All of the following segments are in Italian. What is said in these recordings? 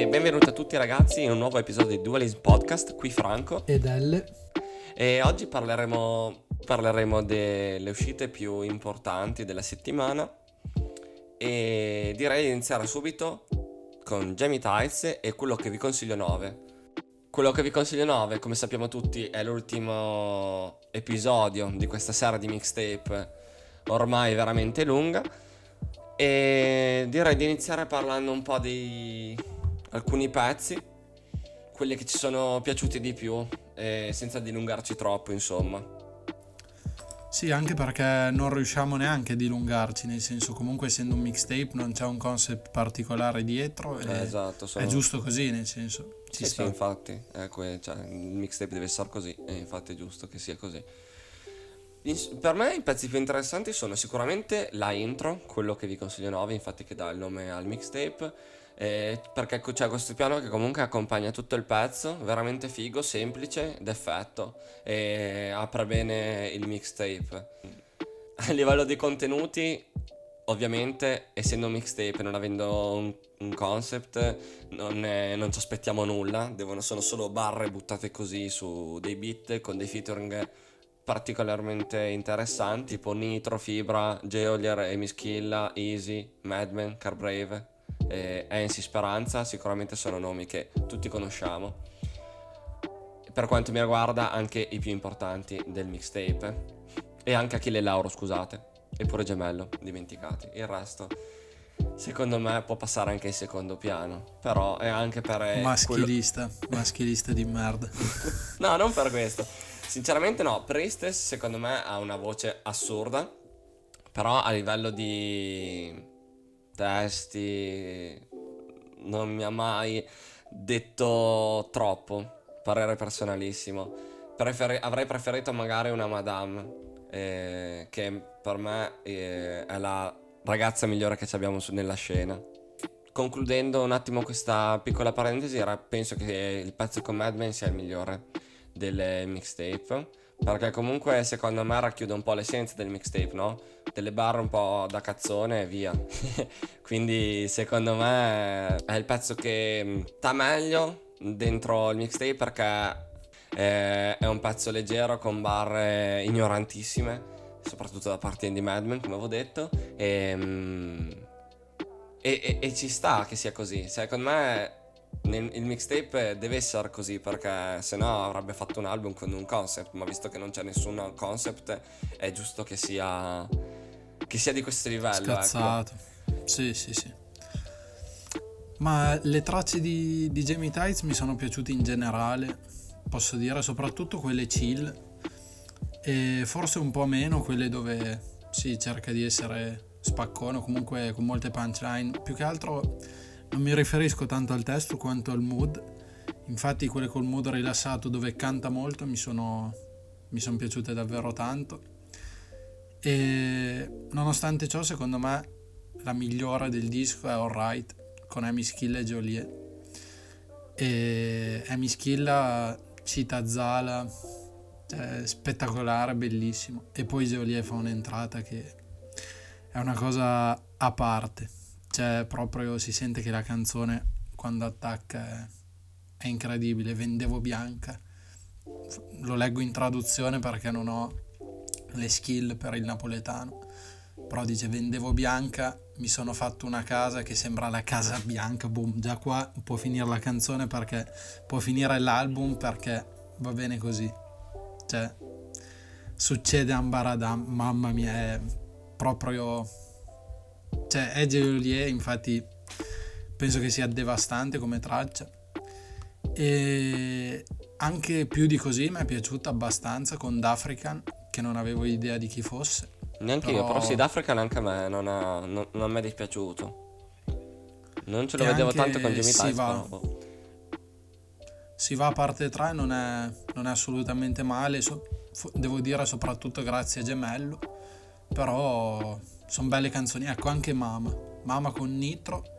E benvenuti a tutti ragazzi in un nuovo episodio di Dualism Podcast, qui Franco. Ed Elle. E oggi parleremo, parleremo delle uscite più importanti della settimana. E direi di iniziare subito con Jamie Tights e quello che vi consiglio 9. Quello che vi consiglio 9, come sappiamo tutti, è l'ultimo episodio di questa serie di mixtape ormai veramente lunga. E direi di iniziare parlando un po' di alcuni pezzi, quelli che ci sono piaciuti di più, senza dilungarci troppo, insomma. Sì, anche perché non riusciamo neanche a dilungarci, nel senso comunque essendo un mixtape non c'è un concept particolare dietro. Eh, esatto, sono... È giusto così, nel senso. Ci sì, sì, infatti, que- cioè, il mixtape deve essere così e infatti è giusto che sia così. Per me i pezzi più interessanti sono sicuramente la intro, quello che vi consiglio 9, infatti che dà il nome al mixtape, eh, perché c'è questo piano che comunque accompagna tutto il pezzo, veramente figo, semplice, d'effetto e apre bene il mixtape. A livello di contenuti, ovviamente, essendo un mixtape e non avendo un, un concept, non, è, non, ci aspettiamo nulla, devono, sono solo barre buttate così su dei beat con dei featuring particolarmente interessanti, tipo Nitro, Fibra, Geolier, Amy Schilla, Easy, Madman, Carbrave e Ensi Speranza, sicuramente sono nomi che tutti conosciamo. Per quanto mi riguarda anche i più importanti del mixtape e anche Achille Lauro, scusate, e pure Gemello, dimenticati. Il resto secondo me può passare anche in secondo piano. Però è anche per. Eh, maschilista, quello... maschilista di merda. no, non per questo. Sinceramente no, Priestess secondo me ha una voce assurda, però a livello di testi non mi ha mai detto troppo, parere personalissimo. Preferi- avrei preferito magari una Madame, eh, che per me eh, è la ragazza migliore che abbiamo su- nella scena. Concludendo un attimo questa piccola parentesi, penso che il pezzo con Madman sia il migliore delle mixtape. Perché comunque secondo me racchiude un po' l'essenza del mixtape, no? Delle barre un po' da cazzone e via. Quindi secondo me è il pezzo che mm, sta meglio dentro il mixtape perché è, è un pezzo leggero con barre ignorantissime, soprattutto da parte di Madman, come avevo detto. E, mm, e, e, e ci sta che sia così. Secondo me il mixtape deve essere così perché se no avrebbe fatto un album con un concept, ma visto che non c'è nessun concept è giusto che sia, che sia di questo livello. Ecco. Scazzato. Ecco. Sì, sì, sì. Ma le tracce di, di Jamie Tights mi sono piaciute in generale, posso dire, soprattutto quelle chill e forse un po' meno quelle dove si cerca di essere spaccone, comunque con molte punchline, più che altro non mi riferisco tanto al testo quanto al mood. Infatti quelle col mood rilassato dove canta molto mi sono, mi sono piaciute davvero tanto. E nonostante ciò, secondo me la migliore del disco è Alright con Amy Skill e Joliet. E Amy Skill cita Zala, cioè, spettacolare, bellissimo. E poi Joliet fa un'entrata che è una cosa a parte. Cioè, proprio si sente che la canzone quando attacca è, è incredibile. Vendevo bianca. Lo leggo in traduzione perché non ho le skill per il napoletano. Però dice vendevo bianca, mi sono fatto una casa che sembra la casa bianca. Boom, già qua può finire la canzone perché può finire l'album perché va bene così. Cioè, succede Ambaradam, mamma mia, è proprio cioè, Edge e Olier, infatti, penso che sia devastante come traccia. E anche più di così mi è piaciuta abbastanza con D'African, che non avevo idea di chi fosse. Neanche però... io, però sì, D'African anche a me non, ha, non, non mi è dispiaciuto. Non ce lo e vedevo tanto con Jimmy Tice, va. Boh. Si va a parte 3, non è, non è assolutamente male, so, devo dire soprattutto grazie a Gemello, però sono belle canzoni. Ecco, anche Mama. Mama con Nitro.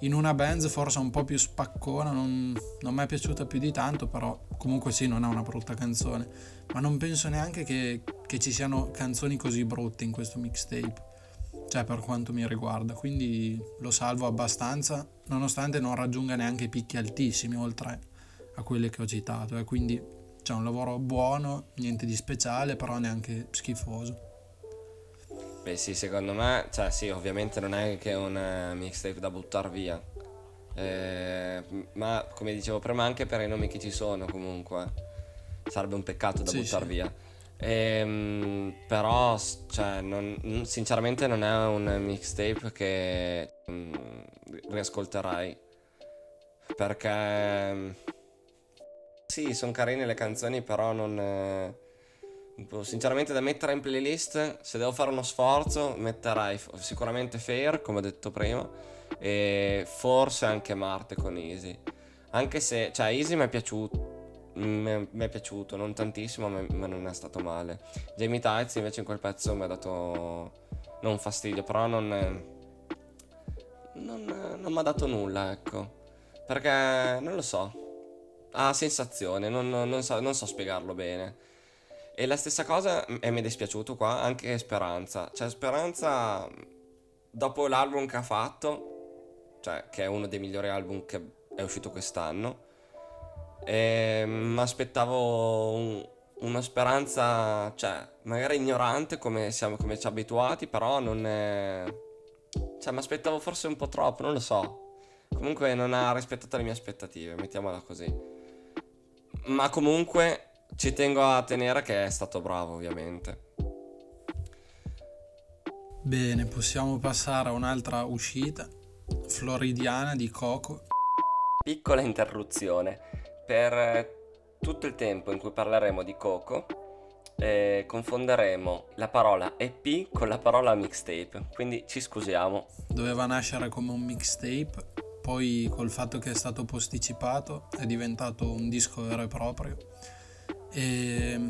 In una band forse un po' più spaccona, non, non mi è piaciuta più di tanto, però comunque sì, non è una brutta canzone. Ma non penso neanche che, che ci siano canzoni così brutte in questo mixtape. cioè per quanto mi riguarda, quindi lo salvo abbastanza, nonostante non raggiunga neanche picchi altissimi oltre a quelle che ho citato, e quindi c'è un lavoro buono, niente di speciale, però neanche schifoso. Beh sì, secondo me, cioè sì, ovviamente non è che un eh, mixtape da buttare via. Eh, ma come dicevo prima anche per i nomi che ci sono comunque sarebbe un peccato da Sì, buttare sì. via. Ehm, però, cioè, non- sinceramente non è un mixtape che mm, riascolterai. Perché mm, sì, sono carine le canzoni, però non... eh, sinceramente da mettere in playlist, se devo fare uno sforzo, metterai sicuramente Fair, come ho detto prima, e forse anche Marte con Easy. Anche se, cioè, Easy mi è piaciuto. Mi è piaciuto, non tantissimo, ma, ma non è stato male. Jamie Tights invece in quel pezzo mi ha dato non fastidio, però non, non, non mi ha dato nulla, ecco. Perché non lo so, ha sensazione, non, non so, non so spiegarlo bene. E la stessa cosa, e mi è dispiaciuto qua, anche Speranza. Cioè, Speranza, dopo l'album che ha fatto, cioè, che è uno dei migliori album che è uscito quest'anno, mi aspettavo un- una speranza, cioè, magari ignorante come siamo, come ci abituati, però non è... Cioè, mi aspettavo forse un po' troppo, non lo so. Comunque non ha rispettato le mie aspettative, mettiamola così. Ma comunque ci tengo a tenere che è stato bravo, ovviamente. Bene, possiamo passare a un'altra uscita, floridiana di Coco. Piccola interruzione. Per eh, tutto il tempo in cui parleremo di Coco, eh, confonderemo la parola EP con la parola mixtape. Quindi ci scusiamo. Doveva nascere come un mixtape, poi col fatto che è stato posticipato è diventato un disco vero e proprio. E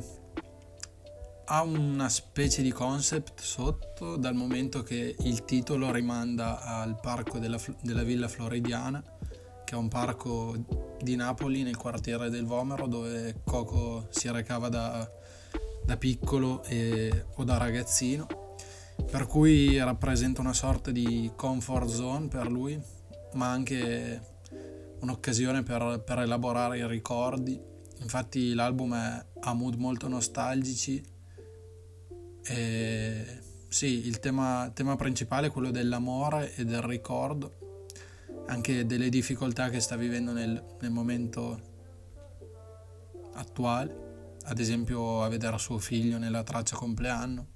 ha una specie di concept sotto dal momento che il titolo rimanda al parco della, della Villa Floridiana, che è un parco di Napoli nel quartiere del Vomero dove Coco si recava da, da piccolo e- o da ragazzino per cui rappresenta una sorta di comfort zone per lui, ma anche un'occasione per, per elaborare i ricordi. Infatti l'album è, ha mood molto nostalgici. E sì, il tema, tema principale è quello dell'amore e del ricordo, anche delle difficoltà che sta vivendo nel, nel momento attuale, ad esempio a vedere suo figlio nella traccia compleanno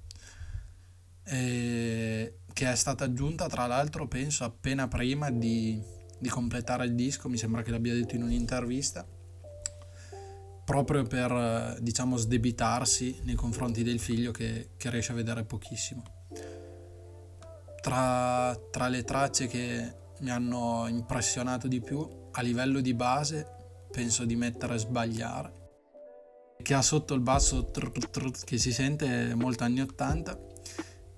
e che è stata aggiunta tra l'altro penso appena prima di, di completare il disco, mi sembra che l'abbia detto in un'intervista, proprio per eh, diciamo sdebitarsi nei confronti del figlio che, che riesce a vedere pochissimo. Tra, tra le tracce che mi hanno impressionato di più, a livello di base penso di mettere Sbagliare, che ha sotto il basso trr, trr, che si sente molto anni 80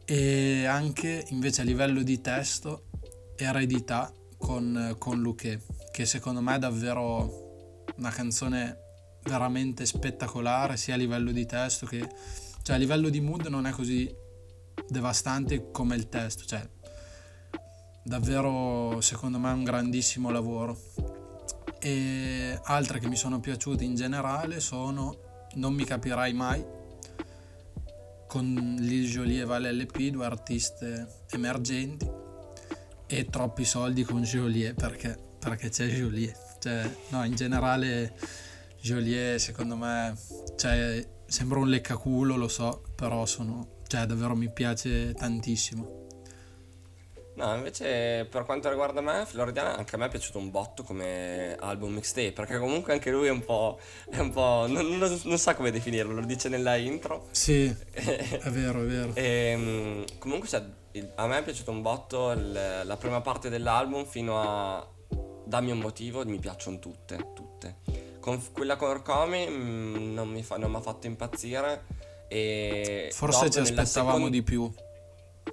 e anche invece a livello di testo eredità con, con Luque che secondo me è davvero una canzone veramente spettacolare sia a livello di testo che cioè a livello di mood non è così devastante come il testo cioè davvero secondo me è un grandissimo lavoro e altre che mi sono piaciute in generale sono Non mi capirai mai con Lil Jolie e Vale LP, due artiste emergenti, e troppi soldi con Joliet perché, perché c'è Joliet. Cioè, no, in generale Joliet secondo me cioè, sembra un leccaculo, lo so, però sono, cioè, davvero mi piace tantissimo. No, invece per quanto riguarda me, Floridiana anche a me è piaciuto un botto come album mixtape, perché comunque anche lui è un po', è un po', non, non- non sa come definirlo, lo dice nella intro. Sì, è vero, è vero. E, mm, comunque cioè, il- a me è piaciuto un botto il- la prima parte dell'album fino a Dammi un motivo, mi piacciono tutte, tutte. Con quella con Orcomi mm, non mi fa, non ha fatto impazzire e Forse ci aspettavamo secon- di più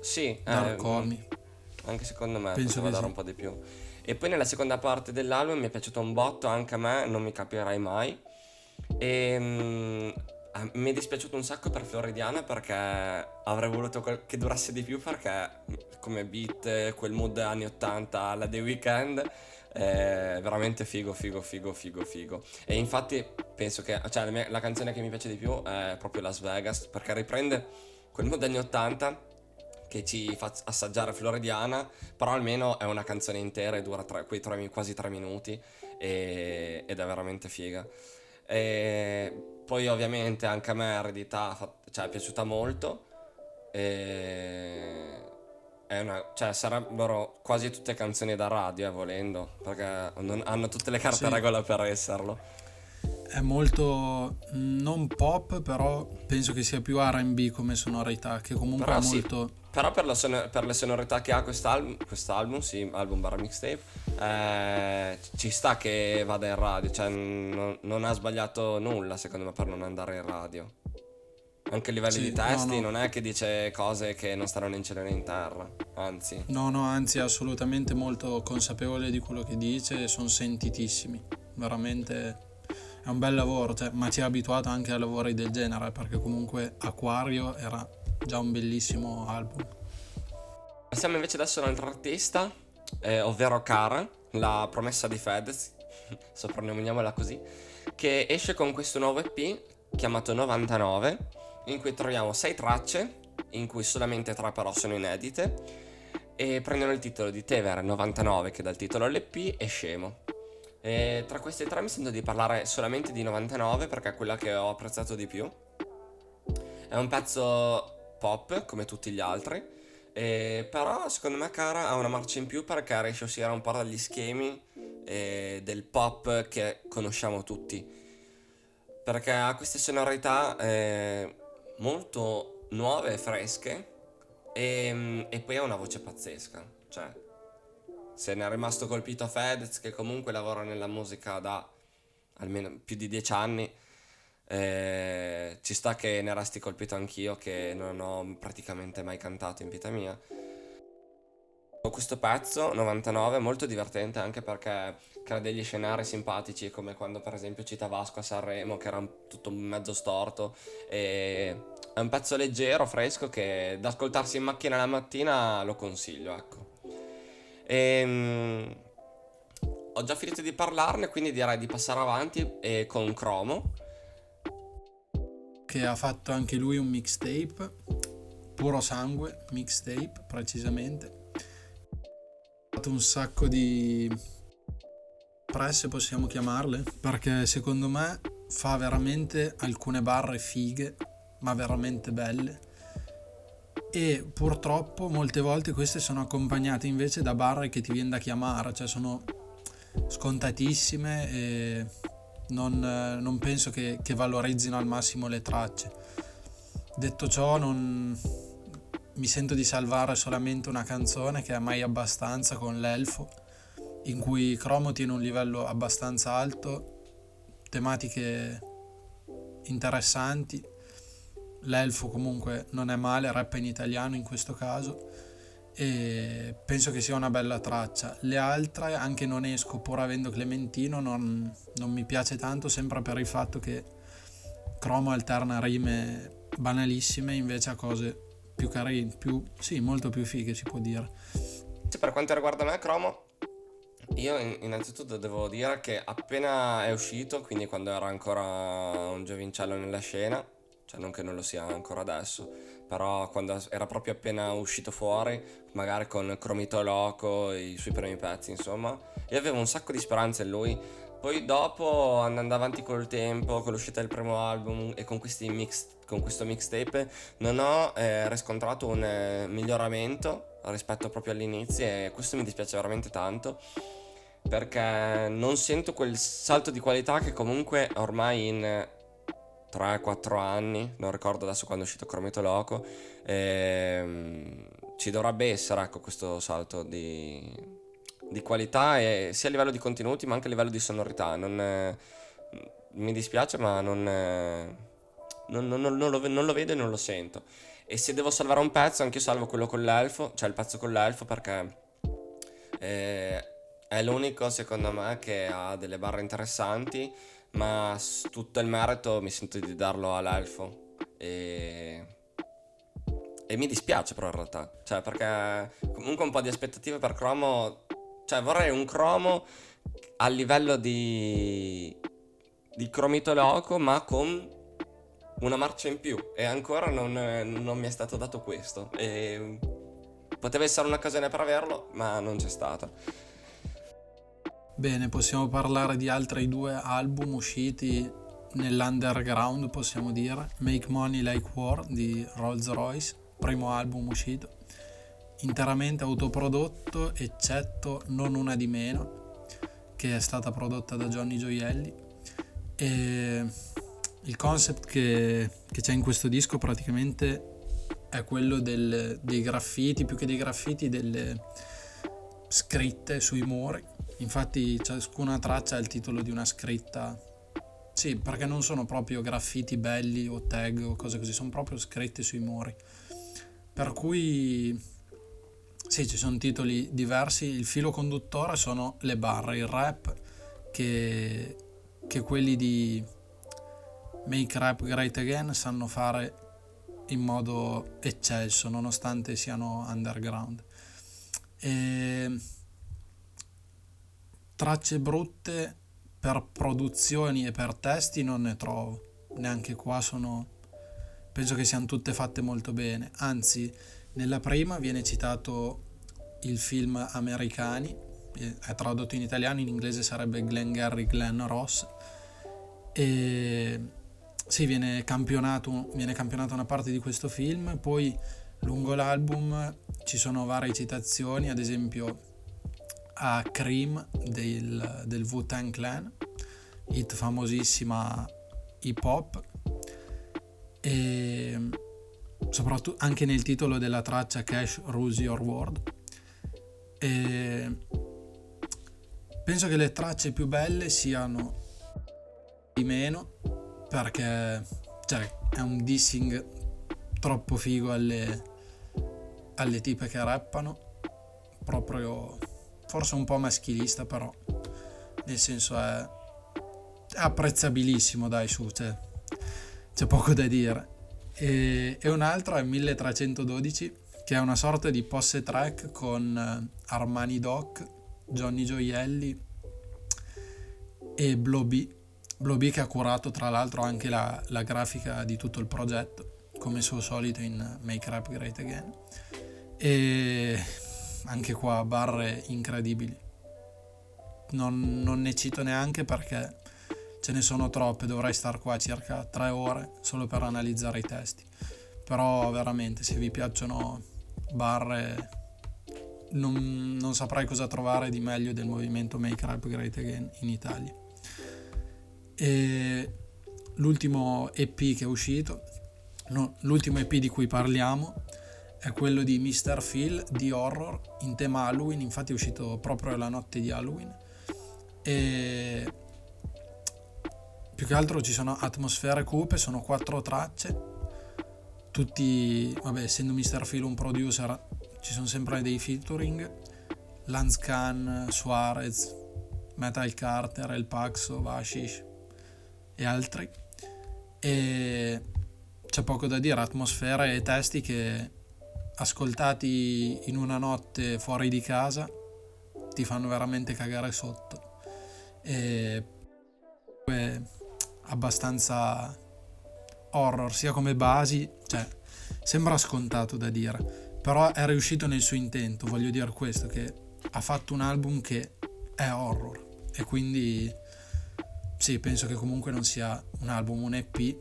Sì, da eh, Arcomi. anche secondo me Penso poteva dare sì. un po' di più. E poi nella seconda parte dell'album mi è piaciuto un botto anche a me, non mi capirai mai. E mm, eh, mi è dispiaciuto un sacco per Floridiana perché avrei voluto che durasse di più perché come beat, quel mood anni 80 alla The Weeknd è veramente figo, figo, figo, figo, figo. E infatti penso che, cioè la, mia- la canzone che mi piace di più è proprio Las Vegas perché riprende quel mood anni 80 che ci fa assaggiare Floridiana, però almeno è una canzone intera e dura tre- quei tre- quasi tre minuti e- ed è veramente figa. E poi ovviamente anche a me Eredità cioè, è piaciuta molto. E una, cioè, sarebbero quasi tutte canzoni da radio, eh, volendo, perché non- hanno tutte le carte Sì. regola per esserlo. È molto mm, non pop, però penso che sia più RB come sonorità, che comunque Però è sì. molto... Però per, la son- per le sonorità che ha quest'album, quest'album, sì, album barra mixtape, eh, ci sta che vada in radio, cioè non, non ha sbagliato nulla secondo me per non andare in radio. Anche a livello Sì, di no, testi no. non è che dice cose che non stanno né in cielo né in terra, anzi. No, no, anzi è assolutamente molto consapevole di quello che dice e sono sentitissimi. Veramente è un bel lavoro, cioè, ma ci ha abituato anche a lavori del genere, perché comunque Aquario era già un bellissimo album. Passiamo invece adesso a un altro artista, eh, ovvero Cara, la promessa di Fedez, soprannomiamiamola così, che esce con questo nuovo EP chiamato 99, in cui troviamo 6 tracce, in cui solamente 3 però sono inedite, e prendono il titolo di Tever 99, che dà il titolo all'EP, e Scemo. E tra queste tre mi sento di parlare solamente di 99 perché è quella che ho apprezzato di più. È un pezzo pop come tutti gli altri, e però secondo me Cara ha una marcia in più perché riesce a uscire un po' dagli schemi eh, del pop che conosciamo tutti. Perché ha queste sonorità eh, molto nuove e fresche e, e poi ha una voce pazzesca. Cioè, se ne è rimasto colpito Fedez che comunque lavora nella musica da almeno più di dieci anni. eh, ci sta che ne resti colpito anch'io che non ho praticamente mai cantato in vita mia. Questo pezzo 99 è molto divertente anche perché crea degli scenari simpatici come quando per esempio cita Vasco a Sanremo che era tutto mezzo storto e è un pezzo leggero, fresco che da ascoltarsi in macchina la mattina lo consiglio, ecco. Ehm, ho già finito di parlarne, quindi direi di passare avanti e con Cromo. che ha fatto anche lui un mixtape, puro sangue, mixtape precisamente. Fatto un sacco di presse, possiamo chiamarle, perché secondo me fa veramente alcune barre fighe, ma veramente belle. E purtroppo molte volte queste sono accompagnate invece da barre che ti viene da chiamare, cioè sono scontatissime e non, non penso che, che valorizzino al massimo le tracce. Detto ciò, non, mi sento di salvare solamente una canzone che è mai abbastanza con l'elfo, in cui Cromo tiene un livello abbastanza alto, tematiche interessanti. L'elfo comunque non è male, rappa in italiano in questo caso e penso che sia una bella traccia. Le altre, anche non esco pur avendo Clementino, non, non mi piace tanto, sempre per il fatto che Cromo alterna rime banalissime invece a cose più carine, più, sì, molto più fighe si può dire. Sì, Per quanto riguarda me, Cromo, io in- innanzitutto devo dire che appena è uscito, quindi quando era ancora un giovincello nella scena, cioè non che non lo sia ancora adesso, però quando era proprio appena uscito fuori, magari con Cromito Loco, i suoi primi pezzi, insomma, io avevo un sacco di speranze in lui. Poi dopo, andando avanti col tempo, con l'uscita del primo album e con, questi mix, con questo mixtape, non ho eh, riscontrato un eh, miglioramento rispetto proprio all'inizio e questo mi dispiace veramente tanto perché non sento quel salto di qualità che comunque ormai in 3-4 anni, non ricordo adesso quando è uscito Crometo Loco, ehm, ci dovrebbe essere ecco questo salto di, di qualità e sia a livello di contenuti ma anche a livello di sonorità. Non, eh, mi dispiace ma non, eh, non- non- non- lo, non lo vedo e non lo sento. E se devo salvare un pezzo, anche io salvo quello con l'elfo, cioè il pezzo con l'elfo perché eh, è l'unico secondo me che ha delle barre interessanti, ma tutto il merito mi sento di darlo all'Elfo. E... e mi dispiace però in realtà, cioè perché comunque un po' di aspettative per Cromo, cioè vorrei un Cromo a livello di, di Cromito Loco ma con una marcia in più e ancora non, non mi è stato dato questo. E poteva essere un'occasione per averlo, ma non c'è stata. Bene, possiamo parlare di altri due album usciti nell'underground, possiamo dire. Make Money Like War di Rolls Royce, primo album uscito, interamente autoprodotto, eccetto Non una di meno, che è stata prodotta da Johnny Gioielli. E il concept che, che c'è in questo disco praticamente è quello del, dei graffiti, più che dei graffiti, delle scritte sui muri. Infatti ciascuna traccia ha il titolo di una scritta. Sì, perché non sono proprio graffiti belli o tag o cose così, sono proprio scritte sui muri. Per cui sì, ci sono titoli diversi. Il filo conduttore sono le barre, il rap che, che quelli di Make Rap Great Again sanno fare in modo eccelso nonostante siano underground. E tracce brutte per produzioni e per testi non ne trovo, neanche qua sono penso che siano tutte fatte molto bene, anzi nella prima viene citato il film Americani, è tradotto in italiano, in inglese sarebbe Glenn Gary Glenn Ross e sì, viene campionato, viene campionato una parte di questo film, poi lungo l'album ci sono varie citazioni, ad esempio a Cream del, del Wu-Tang Clan, hit famosissima hip hop, e soprattutto anche nel titolo della traccia Cash Rules Your World. E penso che le tracce più belle siano di meno perché cioè, è un dissing troppo figo alle, alle tipe che rappano, proprio forse un po' maschilista però, nel senso è, è apprezzabilissimo dai su, cioè, c'è poco da dire. E, e un altro è 1312 che è una sorta di posse track con eh, Armani Doc, Johnny Gioielli e Bloby Bloby che ha curato tra l'altro anche la, la, grafica di tutto il progetto, come suo solito in Make Rap Great Again. E anche qua barre incredibili. Non, non ne cito neanche perché ce ne sono troppe, dovrei star qua circa tre ore solo per analizzare i testi. Però veramente se vi piacciono barre non, non saprei cosa trovare di meglio del movimento Make Rap Great Again in Italia. L'ultimo EP che è uscito, no, l'ultimo EP di cui parliamo è quello di Mr. Phil di horror in tema Halloween, infatti è uscito proprio la notte di Halloween. E più che altro ci sono atmosfere cupe, sono quattro tracce, tutti, vabbè, essendo Mr. Phil un producer, ci sono sempre dei featuring, Lance Khan, Suarez, Metal Carter, El Paxo, Vashish, e altri. E c'è poco da dire, atmosfere e testi che ascoltati in una notte fuori di casa ti fanno veramente cagare sotto. E è abbastanza horror, sia come basi, cioè sembra scontato da dire, però è riuscito nel suo intento, voglio dire questo, che ha fatto un album che è horror e quindi sì, penso che comunque non sia un album, un EP,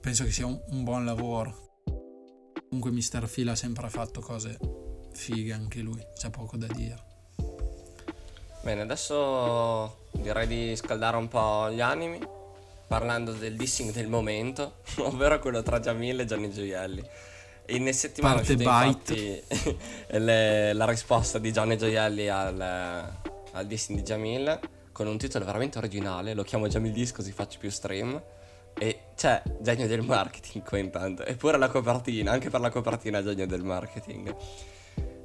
penso che sia un, un buon lavoro. Comunque Mr. Phil ha sempre fatto cose fighe anche lui, c'è poco da dire. Bene, adesso direi di scaldare un po' gli animi parlando del dissing del momento, ovvero quello tra Jamil e Gianni Gioielli. In settimana Parte infatti le, la risposta di Gianni Gioielli al, al dissing di Jamil con un titolo veramente originale, lo chiamo Jamil Disc così faccio più stream. E c'è genio del marketing qua intanto. Eppure la copertina, anche per la copertina genio del marketing.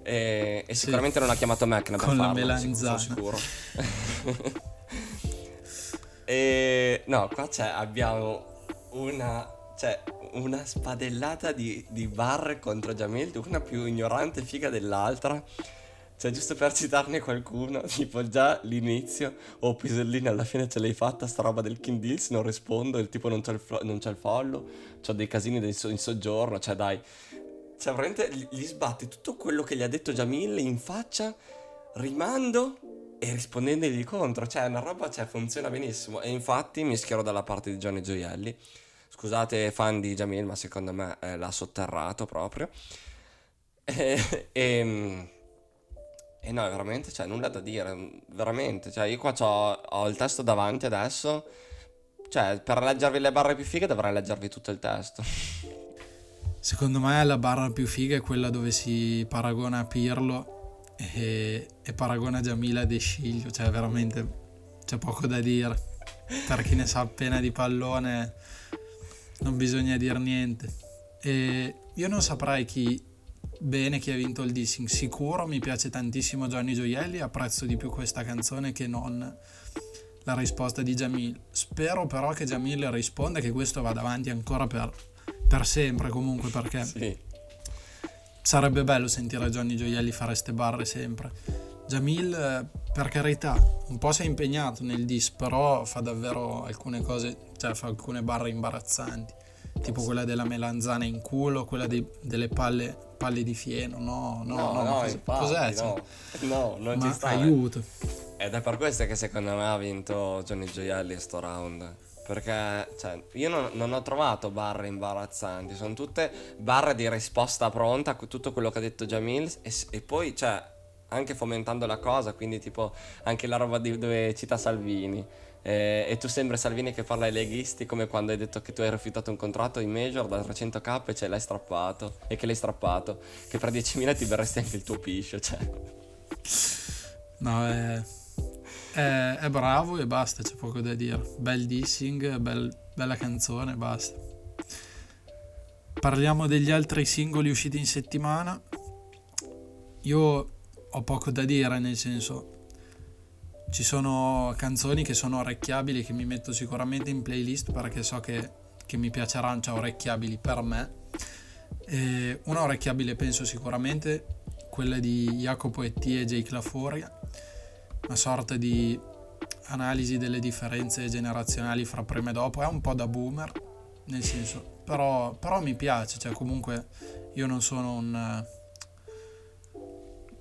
E, e sicuramente sì. non ha chiamato Macna per con farlo, la melanzana. sicuro. sicuro. E no, qua c'è, abbiamo una, cioè, una spadellata di, di barre contro Jamil, una più ignorante figa dell'altra. Cioè, giusto per citarne qualcuno, tipo già l'inizio, oh Pisellina, alla fine ce l'hai fatta sta roba del King Deals, non rispondo, il tipo non c'è il, flo- non c'è il follow, c'ho dei casini del so- in soggiorno, cioè dai. Cioè, veramente gli sbatti tutto quello che gli ha detto Jamil in faccia, rimando e rispondendogli contro. Cioè, una roba, cioè, funziona benissimo. E infatti mi schiero dalla parte di Johnny Gioielli. Scusate fan di Jamil, ma secondo me eh, l'ha sotterrato proprio. E, e, e no, veramente, cioè, nulla da dire, veramente. Cioè, io qua ho il testo davanti adesso. Cioè, per leggervi le barre più fighe dovrei leggervi tutto il testo. Secondo me la barra più figa è quella dove si paragona a Pirlo e, e paragona Jamila a De Sciglio, cioè veramente c'è poco da dire. Per chi ne sa appena di pallone non bisogna dire niente. E io non saprei chi bene chi ha vinto il dissing. Sicuro mi piace tantissimo Johnny Gioielli, apprezzo di più questa canzone che non la risposta di Jamil. Spero però che Jamil risponda e che questo vada avanti ancora per, per sempre comunque perché Sì. sarebbe bello sentire Johnny Gioielli fare ste barre sempre. Jamil, per carità, un po' si è impegnato nel dis, però fa davvero alcune cose, cioè fa alcune barre imbarazzanti, tipo quella della melanzana in culo, quella dei- delle palle, palle di fieno, no, no, no, ma cos- infatti, cos'è? Cioè, no. No, non ma ci sta. eh. aiuto. Ed è per questo che secondo me ha vinto Johnny Gioielli sto round. Perché, cioè, io non, non ho trovato barre imbarazzanti, sono tutte barre di risposta pronta a tutto quello che ha detto Jamil e, e poi, cioè, anche fomentando la cosa, quindi tipo anche la roba di- dove cita Salvini. Eh, e tu sembri Salvini che parla ai leghisti come quando hai detto che tu hai rifiutato un contratto in major da 300k e ce l'hai strappato e che l'hai strappato, che per 10.000 ti berresti anche il tuo piscio, cioè. No, è, è- è bravo e basta, c'è poco da dire. Bel dissing, bel- bella canzone, basta. Parliamo degli altri singoli usciti in settimana. Io ho poco da dire, nel senso, ci sono canzoni che sono orecchiabili, che mi metto sicuramente in playlist perché so che, che mi piaceranno, cioè orecchiabili per me. E una orecchiabile penso sicuramente quella di Jacopo E.T. e Jake Laforia, una sorta di analisi delle differenze generazionali fra prima e dopo, è un po' da boomer, nel senso, però, però mi piace, cioè comunque io non sono un...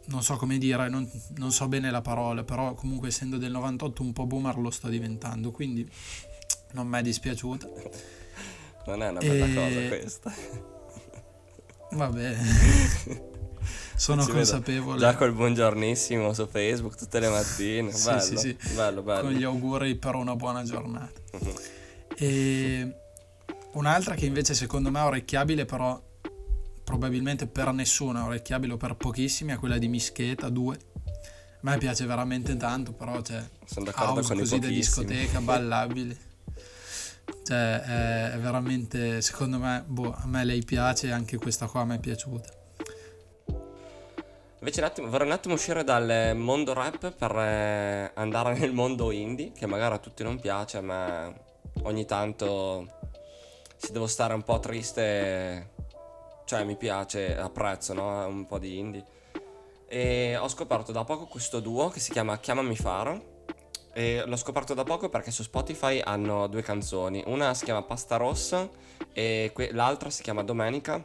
eh, non so come dire, non, non so bene la parola, però comunque essendo del 98 un po' boomer lo sto diventando, quindi non mi è dispiaciuta. Non è una bella E- cosa questa. Vabbè, sono Ci consapevole. Già col buongiornissimo su Facebook tutte le mattine. Sì, bello, sì, sì. bello, bello. con gli auguri per una buona giornata. E un'altra che invece secondo me è orecchiabile, però probabilmente per nessuno è orecchiabile o per pochissimi, è quella di Mischeta 2. A me piace veramente tanto, però c'è Sono d'accordo house con così da discoteca, ballabile. Cioè, è, è veramente, secondo me, boh, a me lei piace e anche questa qua a me è piaciuta. Invece un attimo, vorrei un attimo uscire dal mondo rap per eh, andare nel mondo indie, che magari a tutti non piace, ma ogni tanto se devo stare un po' triste, cioè mi piace, apprezzo, no? Un po' di indie. E ho scoperto da poco questo duo che si chiama Chiamami Faro. E l'ho scoperto da poco perché su Spotify hanno due canzoni. Una si chiama Pasta Rossa e que- l'altra si chiama Domenica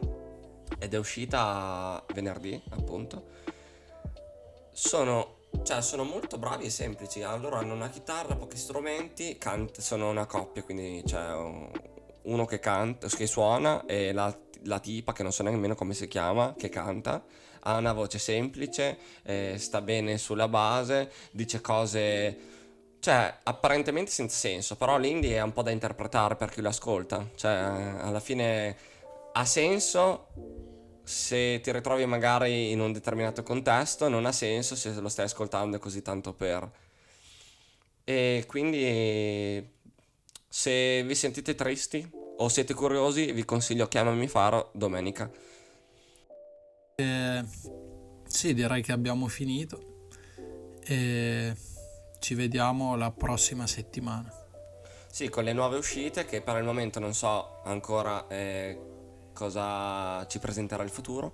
ed è uscita venerdì, appunto. Sono, cioè, sono molto bravi e semplici. Allora hanno una chitarra, pochi strumenti, cant- sono una coppia, quindi c'è un- uno che canta, che suona e la, la tipa, che non so nemmeno come si chiama, che canta. Ha una voce semplice, eh, sta bene sulla base, dice cose, cioè, apparentemente senza senso, però l'indie è un po' da interpretare per chi lo ascolta. Cioè, alla fine ha senso se ti ritrovi magari in un determinato contesto, non ha senso se lo stai ascoltando così tanto per. E quindi se vi sentite tristi o siete curiosi, vi consiglio Chiamami Faro domenica. E, sì, direi che abbiamo finito e ci vediamo la prossima settimana. Sì, con le nuove uscite che per il momento non so ancora eh, cosa ci presenterà il futuro.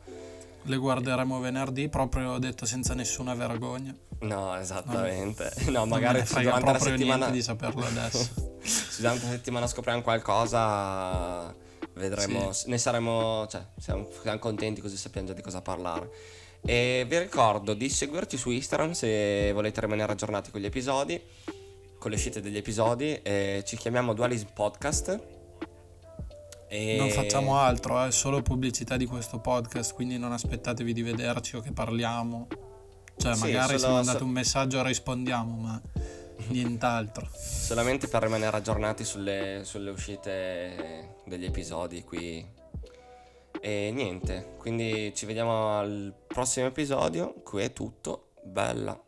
Le guarderemo venerdì, proprio detto senza nessuna vergogna. No, esattamente. No, me magari frega durante la settimana di saperlo adesso. se durante la settimana scopriamo qualcosa, vedremo, ne saremo, cioè, siamo, siamo contenti così sappiamo già di cosa parlare. E vi ricordo di seguirci su Instagram se volete rimanere aggiornati con gli episodi, con le uscite degli episodi. E ci chiamiamo Dualism Podcast. E... Non facciamo altro, è solo pubblicità di questo podcast, quindi non aspettatevi di vederci o che parliamo. Cioè, Sì, magari se solo- mandate so- un messaggio rispondiamo, ma nient'altro. Solamente per rimanere aggiornati sulle, sulle uscite degli episodi qui. E niente, quindi ci vediamo al prossimo episodio. Qui è tutto. Bella.